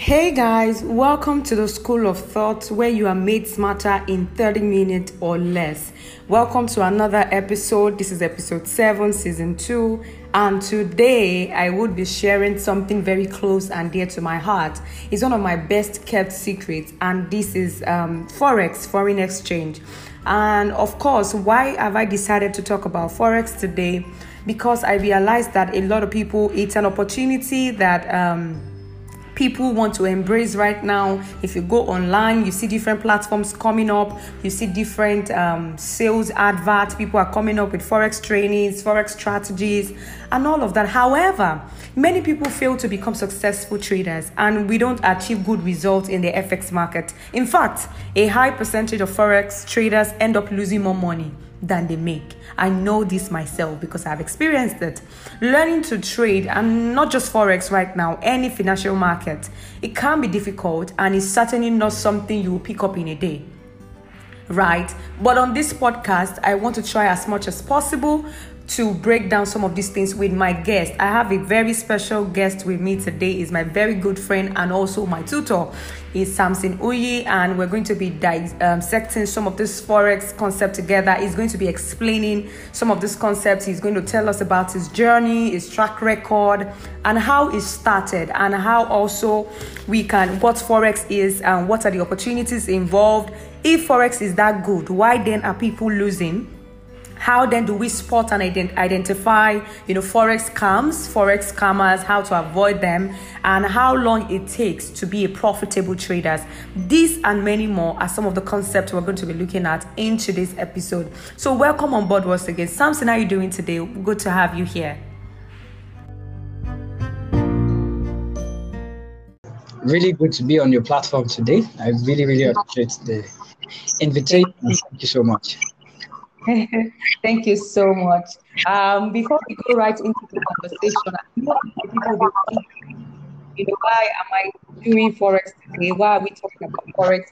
Hey guys, welcome to the School of Thought where you are made smarter in 30 minutes or less. Welcome to another episode. This is episode 7, season 2. And today I would be sharing something very close and dear to my heart. It's one of my best kept secrets, and this is um, Forex, foreign exchange. And of course, why have I decided to talk about Forex today? Because I realized that a lot of people, it's an opportunity that. Um, people want to embrace right now. If you go online, you see different platforms coming up, you see different um, sales adverts, people are coming up with forex trainings, forex strategies, and all of that. However, many people fail to become successful traders and we don't achieve good results in the FX market. In fact, a high percentage of forex traders end up losing more money than they make. I know this myself because I've experienced it. Learning to trade and not just forex right now, any financial market, it can be difficult and it's certainly not something you will pick up in a day. Right? But on this podcast, I want to try as much as possible to break down some of these things with my guest. I have a very special guest with me today. is my very good friend and also my tutor. Is Samson Uyi, and we're going to be um, dissecting some of this forex concept together. He's going to be explaining some of these concepts. He's going to tell us about his journey, his track record, and how it started, and how also we can what forex is and what are the opportunities involved. If forex is that good, why then are people losing? How then do we spot and ident- identify you know forex scams forex scammers how to avoid them and how long it takes to be a profitable traders? These and many more are some of the concepts we're going to be looking at in today's episode. So welcome on board once again. Samson how are you doing today? Good to have you here. Really good to be on your platform today. I really really appreciate the invitation. Thank you so much Thank you so much. Um, before we go right into the conversation, I know people will you know, why am I doing forex today? Why are we talking about forex?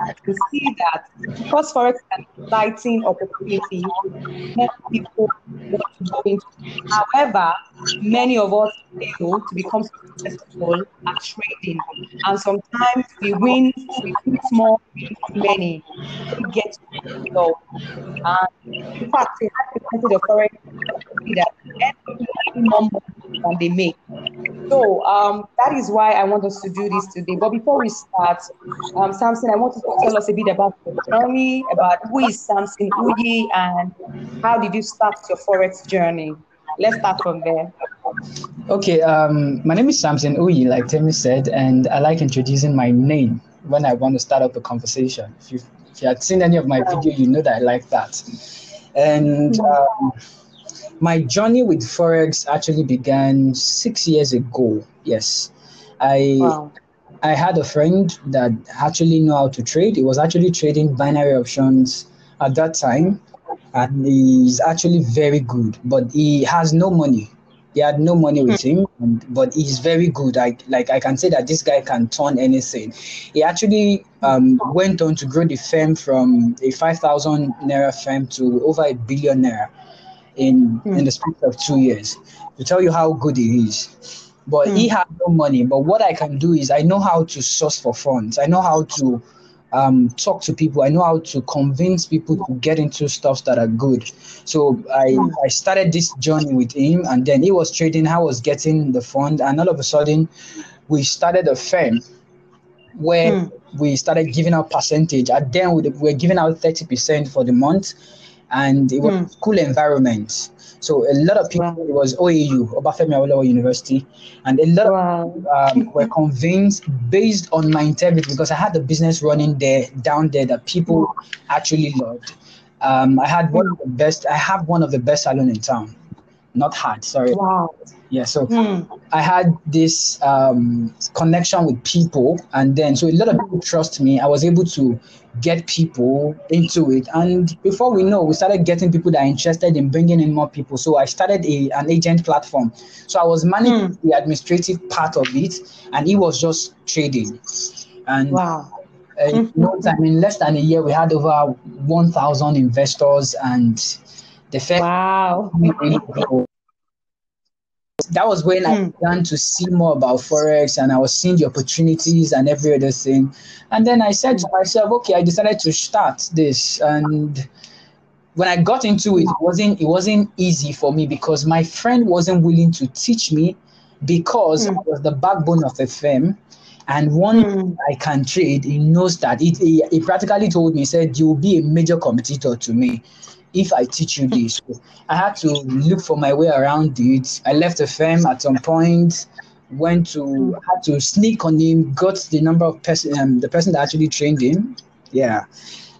I can see that because forex is an exciting opportunity, many people want to go into. However, many of us fail to become successful at trading, and sometimes we win, we win small, we win many, we get to go. And in fact, a high percentage of forex that every number than they make. So um, that is why I want us to do this today. But before we start, um, Samson, I want you to tell us a bit about your journey, about who is Samson Uyi, and how did you start your forex journey? Let's start from there. Okay, um, my name is Samson Uyi, like Temi said, and I like introducing my name when I want to start up a conversation. If you if you had seen any of my video, you know that I like that. And um, my journey with forex actually began six years ago. Yes, I wow. I had a friend that actually knew how to trade. He was actually trading binary options at that time, and he's actually very good. But he has no money. He had no money with him, and, but he's very good. I like I can say that this guy can turn anything. He actually um, went on to grow the firm from a five thousand naira firm to over a billion naira in in the space of two years to tell you how good he is. But mm. he had no money. But what I can do is I know how to source for funds. I know how to um, talk to people. I know how to convince people to get into stuff that are good. So I, mm. I started this journey with him, and then he was trading. I was getting the fund, and all of a sudden, we started a firm where mm. we started giving out percentage. And then we were giving out thirty percent for the month and it was mm. cool environment. So a lot of people, wow. it was OAU, Obafemi Awolowo University, and a lot wow. of people um, were convinced based on my integrity because I had the business running there, down there that people actually loved. Um, I had one of the best, I have one of the best salon in town not hard sorry wow yeah so hmm. i had this um, connection with people and then so a lot of people trust me i was able to get people into it and before we know we started getting people that are interested in bringing in more people so i started a, an agent platform so i was managing hmm. the administrative part of it and he was just trading and wow uh, mm-hmm. no time in less than a year we had over 1000 investors and the fact wow. That was when I Mm. began to see more about forex and I was seeing the opportunities and every other thing. And then I said to myself, okay, I decided to start this. And when I got into it, it wasn't it wasn't easy for me because my friend wasn't willing to teach me because Mm. I was the backbone of the firm. And one Mm. I can trade, he knows that. It, he, he practically told me, he said, You will be a major competitor to me if I teach you this. I had to look for my way around it. I left the firm at some point, went to, had to sneak on him, got the number of person, um, the person that actually trained him. Yeah.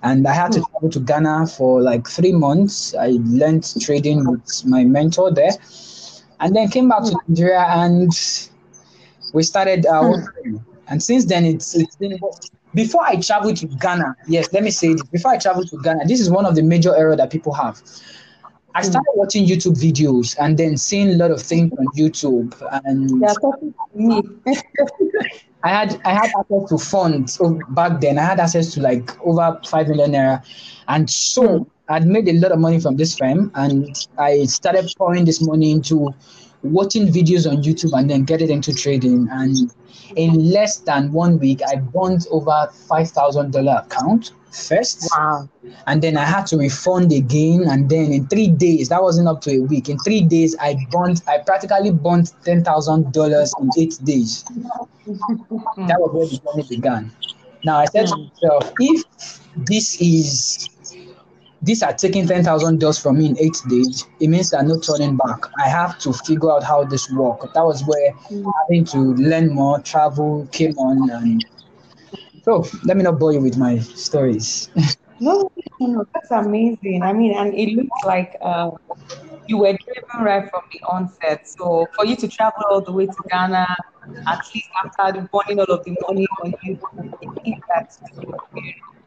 And I had to hmm. travel to Ghana for like three months. I learned trading with my mentor there. And then came back to Nigeria and we started our own firm. And since then, it's, it's been before I traveled to Ghana. Yes, let me say this. Before I traveled to Ghana, this is one of the major error that people have. I hmm. started watching YouTube videos and then seeing a lot of things on YouTube, and They are talking to me. I had I had access to funds back then. I had access to like over five million naira, and so hmm. I'd made a lot of money from this firm, and I started pouring this money into watching videos on YouTube and then get it into trading. And in less than one week, I burnt over five thousand dollar account first, wow. and then I had to refund again. And then in three days, that wasn't up to a week. In three days, I burnt I practically burnt ten thousand dollars in eight days that was where the journey began. Now I said to hmm. myself, if this is these are taking ten thousand dollars from me in eight days, it means there are no turning back. I have to figure out how this works. That was where having to learn more, travel came on, and so let me not bore you with my stories. No, no, no, that's amazing. I mean, and it looks like uh, you were driven right from the onset. So for you to travel all the way to Ghana, at least after burning all of the money on you, I think that's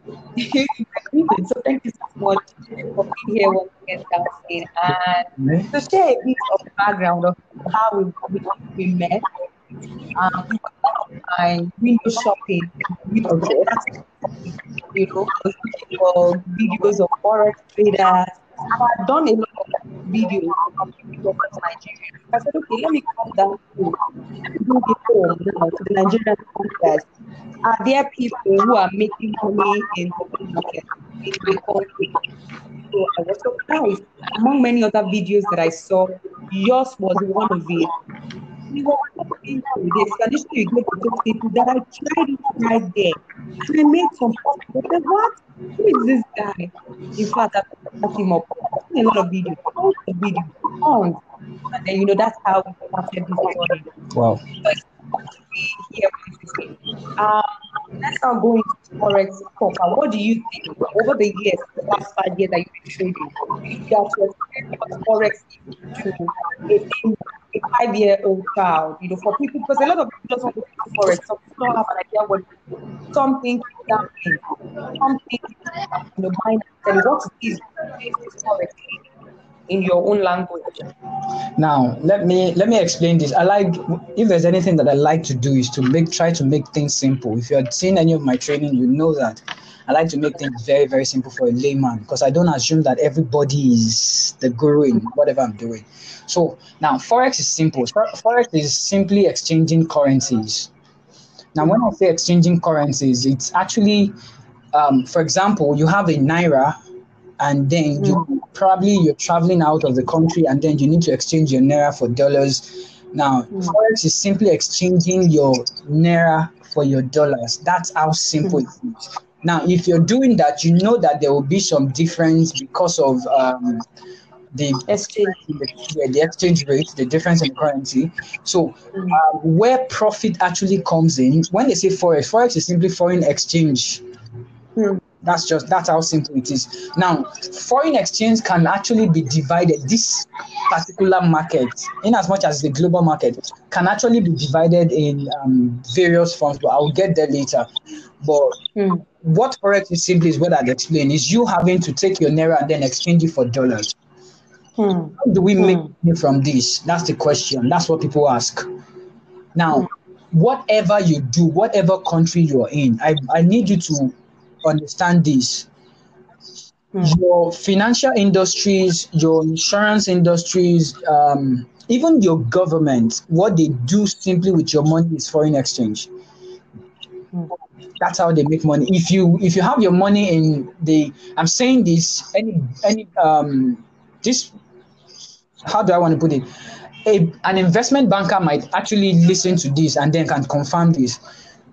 so thank you so much for being here once again, Dalsin. And to share a bit of background of how we, we, we met. Um, my window shopping, you know, you know, I was looking for videos of forex traders. And I've done a lot of videos from Nigeria. I said, okay, let me come down to do the home now to the Nigerian context. Are there people who are making money in the market in my country? So I was surprised. Among many other videos that I saw, yours was one of it. We were this, and this you get to people that I tried it right there. I made some posts. I what? Who is this guy? In fact, I looked him up. A lot of videos, tons of videos. And then, you know, that's how we started this story. Wow. We here with this. Um, let's now go into forex talk. What do you think over the years, the last five years that you've been trading, you got to explain forex to a, a five-year-old child? You know, for people because a lot of people just want to do forex. Some people don't have an idea what it is. some think gambling, some you know and what is forex in your own language? Now let me let me explain this. I like if there's anything that I like to do is to make try to make things simple. If you had seen any of my training, you know that I like to make things very very simple for a layman because I don't assume that everybody is the guru in whatever I'm doing. So now forex is simple. Forex is simply exchanging currencies. Now when I say exchanging currencies, it's actually, um, for example, you have a naira and then you probably you're traveling out of the country and then you need to exchange your naira for dollars now forex is simply exchanging your naira for your dollars that's how simple it is now if you're doing that you know that there will be some difference because of um, the Exchange. the, the exchange rate, the difference in currency. So, um, where profit actually comes in, when they say forex, forex is simply foreign exchange. Hmm. That's just that's how simple it is. Now, foreign exchange can actually be divided. This particular market, in as much as the global market, can actually be divided in um, various forms. But I'll get there later. But Hmm. what forex is simply is what I'd explain is you having to take your naira and then exchange it for dollars. Hmm. How do we make Hmm. money from this? That's the question. That's what people ask. Now, whatever you do, whatever country you're in, I, I need you to understand this. Hmm. Your financial industries, your insurance industries, um, even your government, what they do simply with your money is foreign exchange. Mm. That's how they make money. If you if you have your money in the, I'm saying this any any um this, how do I want to put it? A, an investment banker might actually listen to this and then can confirm this.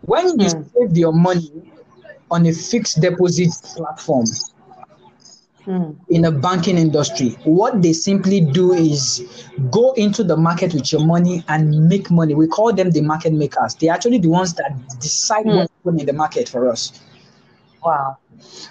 When you Mm. save your money on a fixed deposit platform, Mm. in a banking industry, what they simply do is go into the market with your money and make money. We call them the market makers. They're actually the ones that decide Hmm. what's going in the market for us. Wow.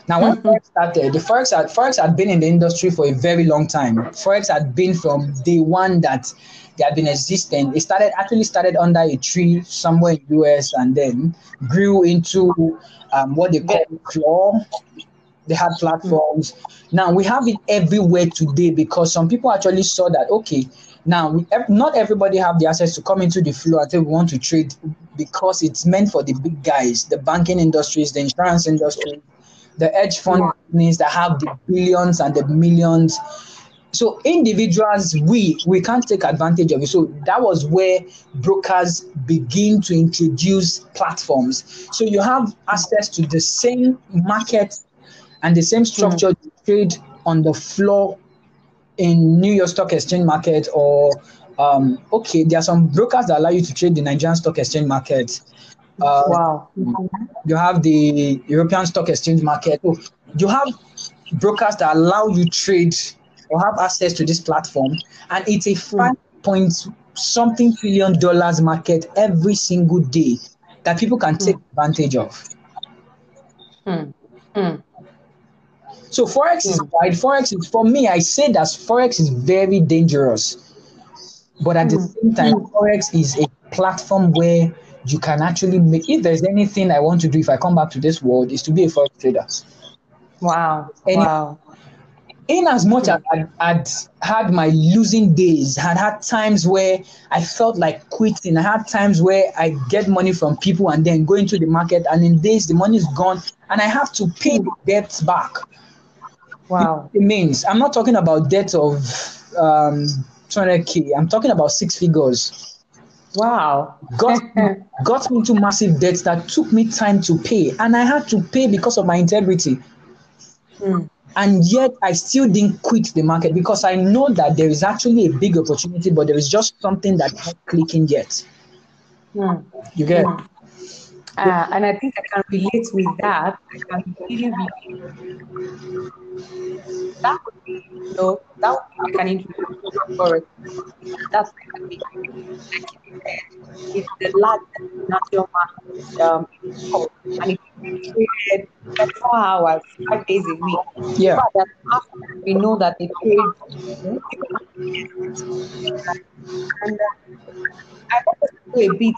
Now, when Mhm. Forex started, the Forex had, Forex had been in the industry for a very long time. Forex had been from day one that they have been existing. It started actually started under a tree somewhere in US and then grew into um, what they call claw. They had platforms. Now we have it everywhere today because some people actually saw that okay, now not everybody have the access to come into the floor and say we want to trade because it's meant for the big guys, the banking industries, the insurance industry, the hedge fund companies that have the billions and the millions. So individuals, we we can't take advantage of it. So that was where brokers begin to introduce platforms. So you have access to the same market and the same structure to trade on the floor in New York Stock Exchange market or um, okay, there are some brokers that allow you to trade the Nigerian Stock Exchange market. Uh, Wow. you have the European Stock Exchange market. You have brokers that allow you trade or have access to this platform, and it's a hmm. five point something trillion dollars market every single day that people can hmm. take advantage of. Mm. Mm. So forex is hmm. wide. Forex is for me. I say that forex is very dangerous, but at the same time, forex is a platform where you can actually make. If there's anything I want to do, if I come back to this world, is to be a forex trader. Wow. Any- Wow. In as much as I'd, I'd had my losing days, had had times where I felt like quitting, I had times where I get money from people and then go into the market, and in days the money is gone, and I have to pay the debts back. Wow. It means I'm not talking about debt of um, 200k. I'm talking about six figures. Wow. Got got me into massive debts that took me time to pay, and I had to pay because of my integrity. Mm. And yet I still didn't quit the market because I know that there is actually a big opportunity, but there is just something that not clicking yet. Mm. You get? Uh, and I think I can relate with that. I can really relate. That would be, you know, that would be like an introduction for. That's like If the large national market um, and if you traded 24 hours, five days a week, Yeah. but we know that they paid. And uh, I want to do a bit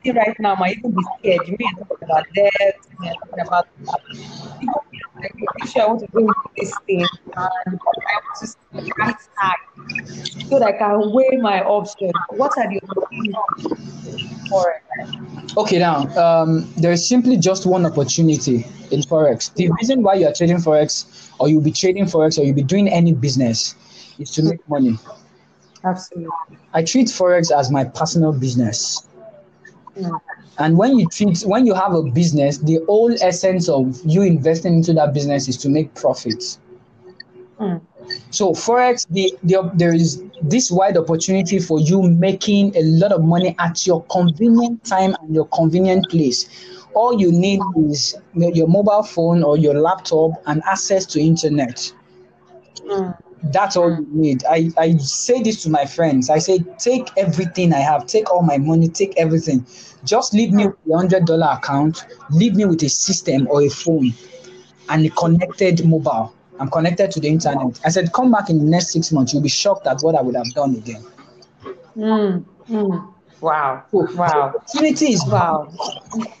still right now might even be scared. You may talk about debt, may talking about I want to go this thing and I want see right side so that I can weigh my options. What are the opportunities for it? Okay, now um, there is simply just one opportunity in forex. The reason why you are trading forex, or you'll be trading forex, or you'll be doing any business, is to make money. Absolutely. I treat forex as my personal business. Mm. And when you treat, when you have a business, the whole essence of you investing into that business is to make profits. Mm. So forex, the, the there is this wide opportunity for you making a lot of money at your convenient time and your convenient place. All you need is your mobile phone or your laptop and access to internet. Mm. That's all you need. I, I say this to my friends. I say, take everything I have, take all my money, take everything. Just leave me with a hundred dollar account, leave me with a system or a phone and a connected mobile. I'm connected to the internet. I said, come back in the next six months. You'll be shocked at what I would have done again. Mm. Mm. Wow. So Wow. the opportunity is Wow.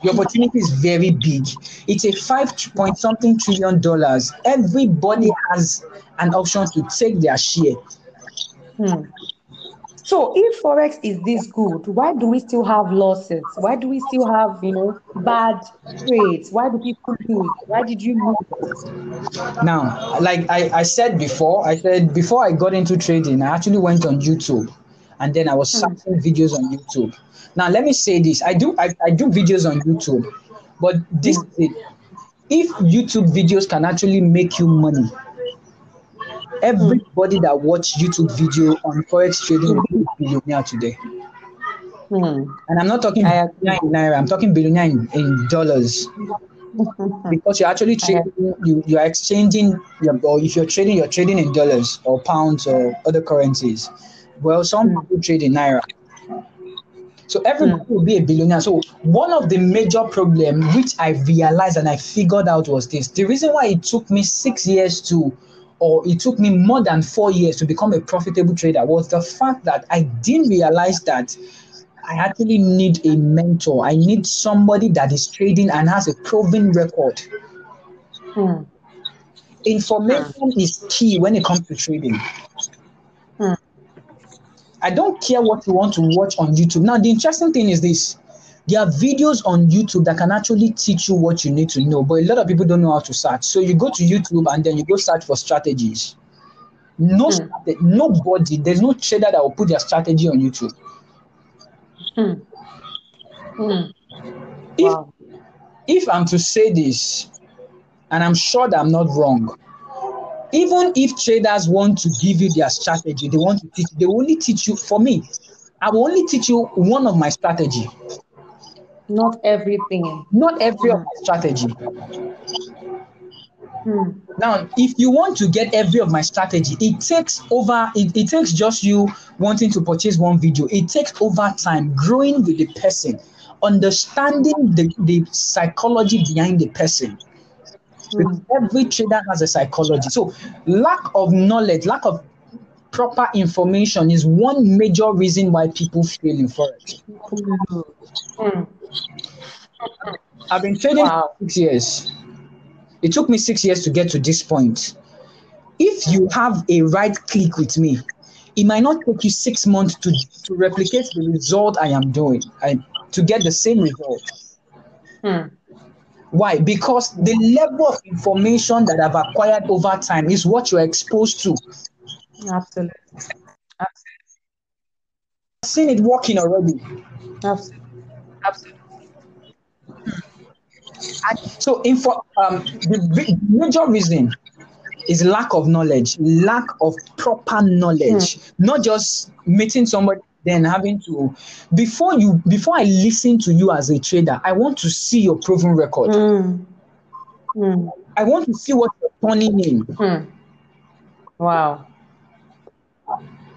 the opportunity is very big. It's a five point something trillion dollars. Everybody has an option to take their share. Mm. So if forex is this good, why do we still have losses? Why do we still have, you know, bad trades? Why do people lose? Why did you lose? Now, like I, I said before, I said before I got into trading, I actually went on YouTube and then I was Hmm. searching videos on YouTube. Now let me say this. I do I, I do videos on YouTube, but this Hmm. If YouTube videos can actually make you money, everybody that watch YouTube video on forex trading will be billionaire today. Hmm. And I'm not talking I billionaire in naira. I'm talking billionaire in, in dollars. because you're actually trading you you're exchanging your or if you're trading you're trading in dollars or pounds or other currencies well some Mm. people trade in naira so everybody Mm. will be a billionaire so one of the major problem which i realized and i figured out was this the reason why it took me six years to or it took me more than four years to become a profitable trader was the fact that i didn't realize that I actually need a mentor. I need somebody that is trading and has a proven record. Hmm. Information is key when it comes to trading. Hmm. I don't care what you want to watch on YouTube. Now, the interesting thing is this there are videos on YouTube that can actually teach you what you need to know, but a lot of people don't know how to search. So you go to YouTube and then you go search for strategies. No, strate- nobody, there's no trader that will put their strategy on YouTube. Hmm. Hmm. If Wow. if I'm to say this, and I'm sure that I'm not wrong, even if traders want to give you their strategy, they want to teach, they only teach you. For me, I will only teach you one of my strategy, Not everything. not every of my strategy. Hmm. Now, if you want to get every of my strategy, it takes over, it, it takes just you wanting to purchase one video. It takes over time growing with the person, understanding the, the psychology behind the person. Because every trader has a psychology. So, lack of knowledge, lack of proper information is one major reason why people fail in forex. I've been trading Wow. six years. It took me six years to get to this point. If you have a right click with me, it might not take you six months to, to replicate the result I am doing and to get the same result. Hmm. Why? Because the level of information that I've acquired over time is what you're exposed to. Absolutely. I've seen it working already. Absolutely. Absolutely. And so, info, um, the major reason is lack of knowledge, lack of proper knowledge, not just meeting somebody then having to before you before I listen to you as a trader, I want to see your proven record. Hmm. Hmm. I want to see what you're turning in. Hmm. Wow.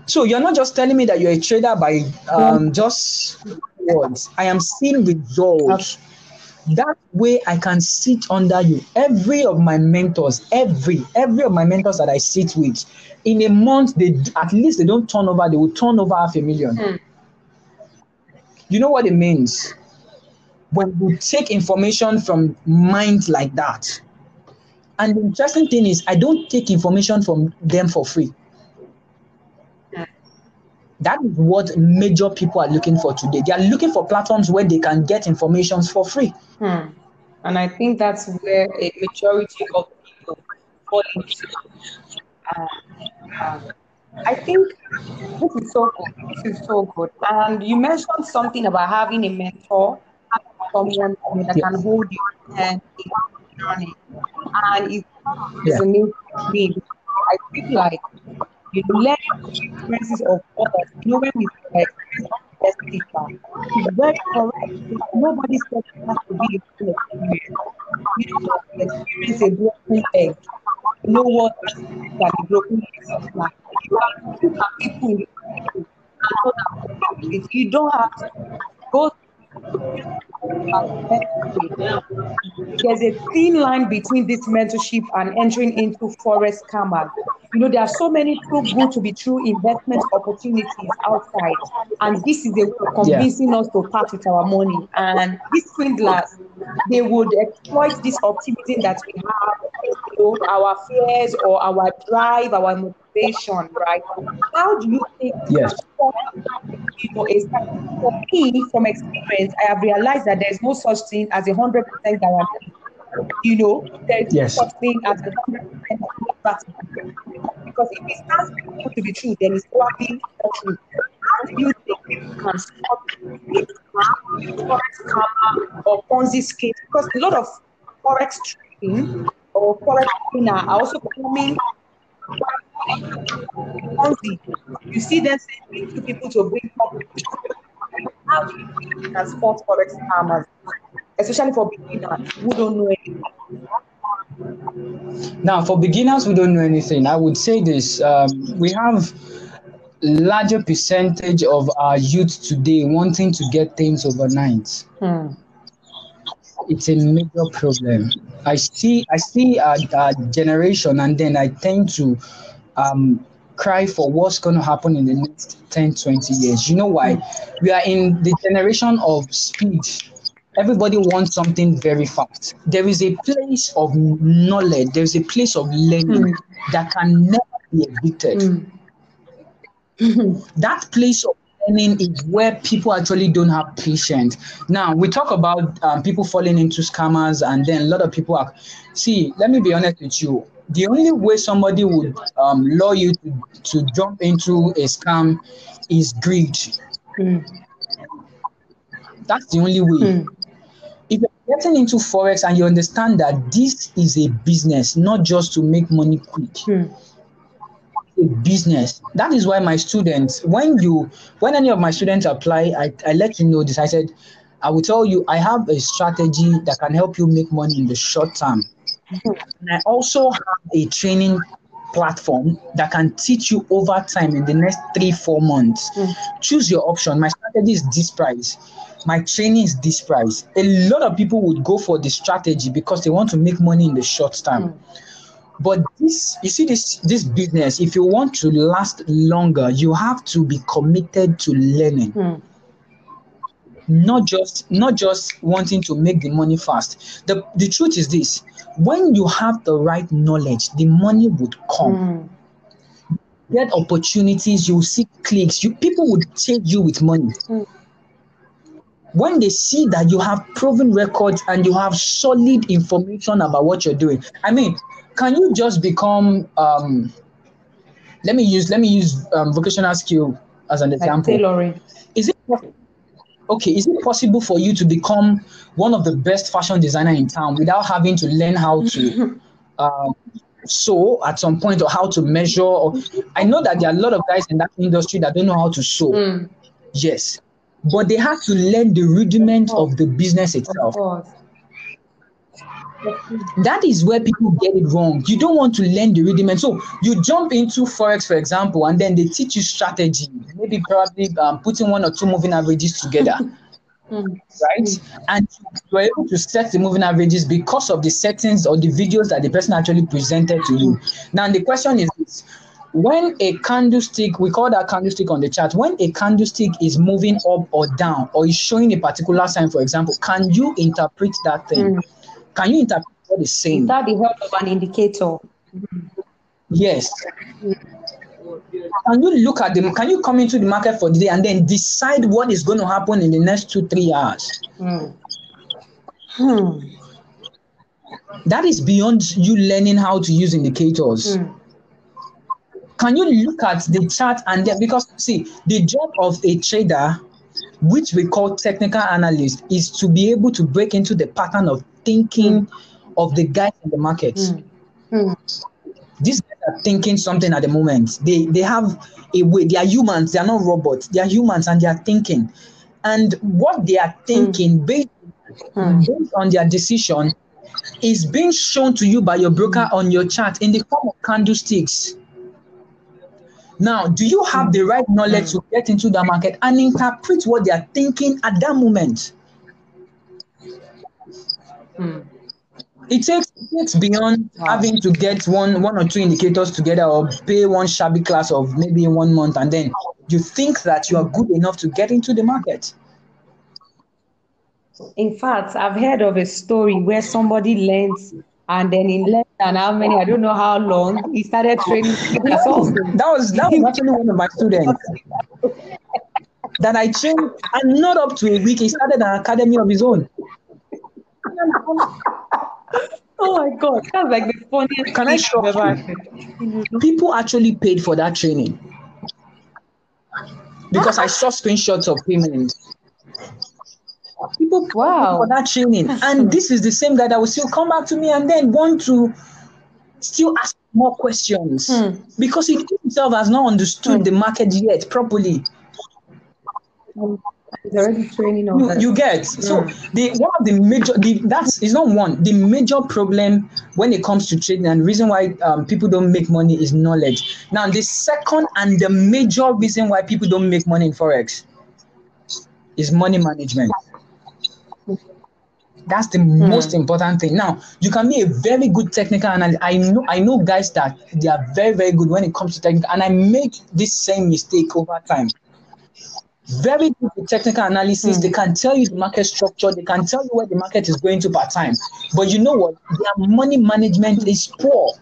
So you're not just telling me that you're a trader by um, just words. I am seeing results. That way I can sit under you. Every of my mentors, every every of my mentors that I sit with, in a month they at least they don't turn over. They will turn over half a million. Hmm. You know what it means when you take information from minds like that. And the interesting thing is, I don't take information from them for free. That is what major people are looking for today. They are looking for platforms where they can get information for free. Hmm. And I think that's where a majority of people fall into. Um, um, I think this is so good. This is so good. And you mentioned something about having a mentor, someone that can hold your hand in the journey. And it's, it's Yeah. to me. because I feel like you learn experiences of others. You know, when we like it's very correct. Nobody said it has to be a full experience. You know, to experience a broken leg. You know what that a broken leg is like. You if you don't have to go there's a thin line between this mentorship and entering into forex scammers. You know, there are so many too good to be true investment opportunities outside, and this is a way of convincing us to part with our money. And these swindlers, they would exploit this optimism that we have, you know, our fears or our drive, our motivation motivation, right? How do you think Yes. you know, for me, from experience, I have realized that there's no such thing as a hundred percent guarantee. You know, there's Yes. no such thing as a hundred percent guarantee. Because if it stands to be true, then it's probably not true. How do you think people can stop it? scammer or Ponzi scheme? Because a lot of forex trading or forex trainer are also coming Ponzi. You see them sending two people to bring up. How do you think you can spot forex scammers, especially for beginners who don't know anything? Now, for beginners who don't know anything, I would say this: um, we have larger percentage of our youth today wanting to get things overnight. Hmm. It's a major problem. I see, I see a, a generation, and then I tend to um, cry for what's going to happen in the next 10, 20 years. You know why? We are in the generation of speed. Everybody wants something very fast. There is a place of knowledge, there's a place of learning that can never be evicted. That place of learning is where people actually don't have patience. Now, we talk about um, people falling into scammers, and then a lot of people are. See, let me be honest with you. The only way somebody would um, lure you to, to jump into a scam is greed. That's the only way. You're getting into forex and you understand that this is a business, not just to make money quick, hmm. a business. That is why my students, when you, when any of my students apply, I, I let you know this. I said, I will tell you, I have a strategy that can help you make money in the short term. And I also have a training platform that can teach you over time in the next three, four months. Hmm. Choose your option. My strategy is this price. My training is this price. A lot of people would go for the strategy because they want to make money in the short term. Mm. But this, you see, this this business, if you want to last longer, you have to be committed to learning. Mm. Not just not just wanting to make the money fast. The the truth is this: when you have the right knowledge, the money would come. Mm. Get opportunities, you see clicks. You people would chase you with money. When they see that you have proven records and you have solid information about what you're doing, I mean, can you just become um let me use let me use um, vocational skill as an Like example. tailoring. is it okay is it possible for you to become one of the best fashion designer in town without having to learn how to um, sew at some point or how to measure? Or i know that there are a lot of guys in that industry that don't know how to sew. Mm, yes but they have to learn the rudiment of the business itself that is where people get it wrong. You don't want to learn the rudiment. So you jump into Forex, for example, and then they teach you strategy, maybe probably um, putting one or two moving averages together, Mm, right? And you're able to set the moving averages because of the settings or the videos that the person actually presented to you. Now, the question is this. When a candlestick, we call that candlestick on the chart, when a candlestick is moving up or down or is showing a particular sign, for example, can you interpret that thing? Can you interpret what it's saying? Without the help of an indicator. Yes. Can you look at them? Can you come into the market for the day and then decide what is going to happen in the next two, three hours? Mm. Hmm. That is beyond you learning how to use indicators. Mm. Can you look at the chart and then because see the job of a trader, which we call technical analyst, is to be able to break into the pattern of thinking of the guys in the market. Mm. Mm. these guys are thinking something at the moment. They they have a way. They are humans. They are not robots. They are humans and they are thinking. And what they are thinking based, based on their decision is being shown to you by your broker on your chart in the form of candlesticks. Now, do you have hmm. the right knowledge hmm. to get into the market and interpret what they are thinking at that moment? Mm. It takes it takes beyond Wow. having to get one one or two indicators together or pay one shabby class of maybe one month and then you think that you are good enough to get into the market. In fact, I've heard of a story where somebody learned and then in less than how many, I don't know how long, he started training. That was that was actually one of my students that I trained, and not up to a week, he started an academy of his own. oh my god, that's like the funniest. Can I show you? People actually paid for that training because I saw screenshots of payment. People wow for that training, and this is the same guy that will still come back to me and then want to still ask more questions hmm. because he himself has not understood hmm. the market yet properly. Um, already training on you, you get so hmm. the one of the major the that's is not one the major problem when it comes to trading and reason why um, people don't make money is knowledge now the second and the major reason why people don't make money in forex is money management that's the hmm. most important thing. Now, you can be a very good technical analyst. I know I know guys that they are very, very good when it comes to technical, and I make this same mistake over time. Very good technical analysis. Hmm. They can tell you the market structure, they can tell you where the market is going to part time. But you know what? Their money management is poor.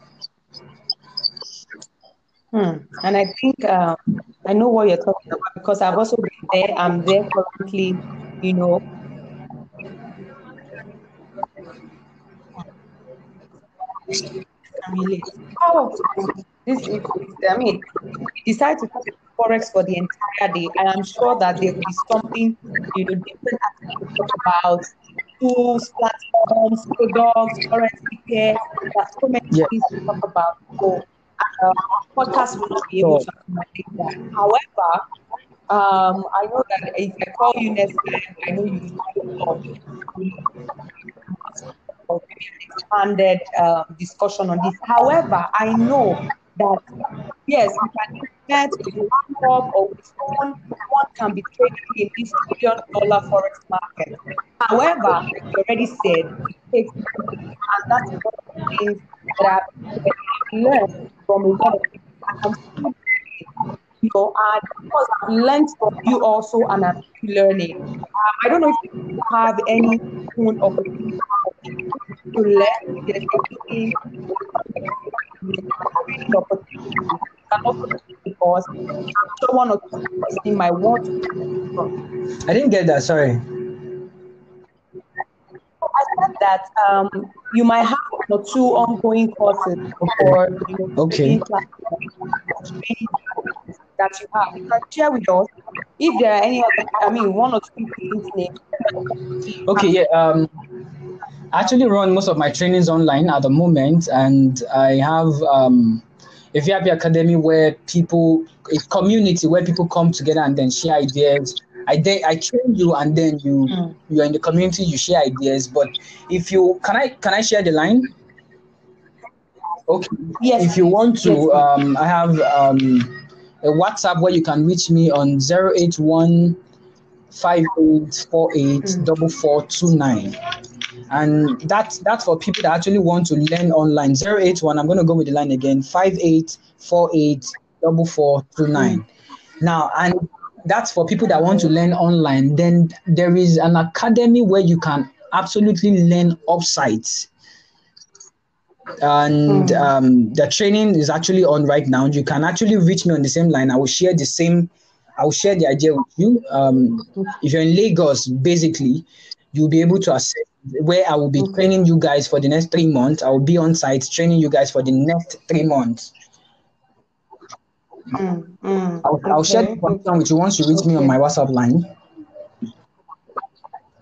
Hmm. And I think uh, I know what you're talking about because I've also been there. I'm there currently, you know, really powerful. This is, I mean, decide to take forex for the entire day. And I am sure that there will be something, you know, different to talk about tools, platforms, products, currency pair. There's so many yeah. things to talk about. So, uh, podcast will not be able to accommodate that. However, um, I know that if I call you next time, I know you will expanded uh, discussion on this. However, I know that yes, we can get with laptop or with one can be trading in this billion dollar forex market. However, you already said, it takes and that's one of the things that I've learned from a lot of people you know, because I've learned from you also and I'm learning. Um, I don't know if you have any point of to learn, there's anything because someone or two my want. I didn't get that. Sorry. I said that um, you might have one or two ongoing courses or you know, okay that you have. You can share with us if there are any other, I mean, one or two things. Okay, yeah. Um, I actually run most of my trainings online at the moment, and I have um, a VIP Academy where people, a community where people come together and then share ideas. I de- I train you, and then you mm. you are in the community. You share ideas. But if you can, I can I share the line? Okay. Yes. If you want to, yes. um, I have um, a WhatsApp where you can reach me on 081 And that's that's for people that actually want to learn online. 081, I'm going to go with the line again 5848 Now, and that's for people that want to learn online. Then there is an academy where you can absolutely learn offsites and mm. um, the training is actually on right now. You can actually reach me on the same line. I will share the same. I will share the idea with you. Um, if you're in Lagos, basically, you'll be able to access where I will be training you guys for the next three months. I will be on site training you guys for the next three months. Mm, mm, I'll, okay. I'll, share the contact with you once you reach okay. me on my WhatsApp line.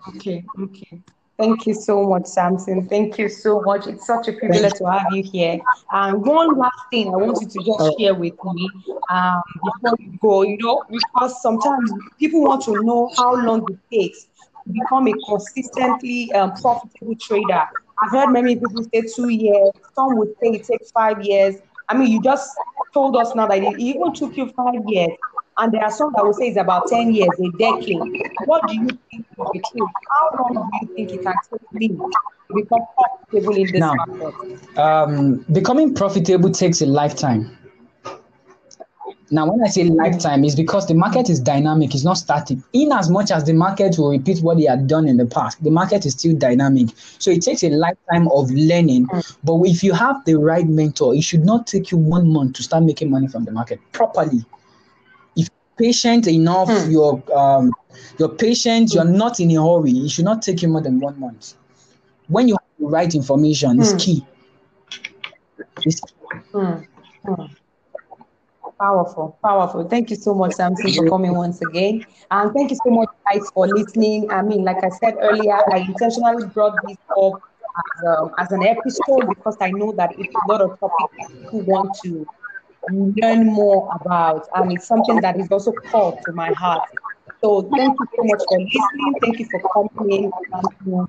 Okay, okay. Thank you so much, Samson. Thank you so much. It's such a privilege to have you here. Um, one last thing I want you to just share with me um, before you go, you know, because sometimes people want to know how long it takes to become a consistently um, profitable trader. I've heard many people say two years, some would say it takes five years. I mean, you just told us now that it even took you five years. And there are some that will say it's about 10 years, a decade. What do you think is the truth? How long do you think it can take me to become profitable in this now, market? Um, becoming profitable takes a lifetime. Now, when I say lifetime, it's because the market is dynamic, it's not static. In as much as the market will repeat what they had done in the past, the market is still dynamic. So it takes a lifetime of learning. But if you have the right mentor, it should not take you one month to start making money from the market properly. Patient enough, Hmm. you're um, you're patient, you're not in a hurry. It should not take you more than one month. When you have the right information, it's Hmm. key. It's Hmm. Hmm. Powerful, powerful. Thank you so much, Samson, for coming once again. And thank you so much, guys, for listening. I mean, like I said earlier, I intentionally brought this up as, um, as an episode because I know that it's a lot of topics that people want to learn more about. And it's something that is also called to my heart. So thank you so much for listening. Thank you for coming in.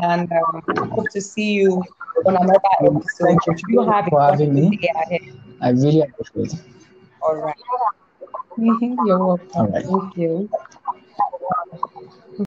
And um, hope to see you on another episode. Thank you You have for having me. ahead. I really appreciate it. All right. You're welcome. All right. Thank you.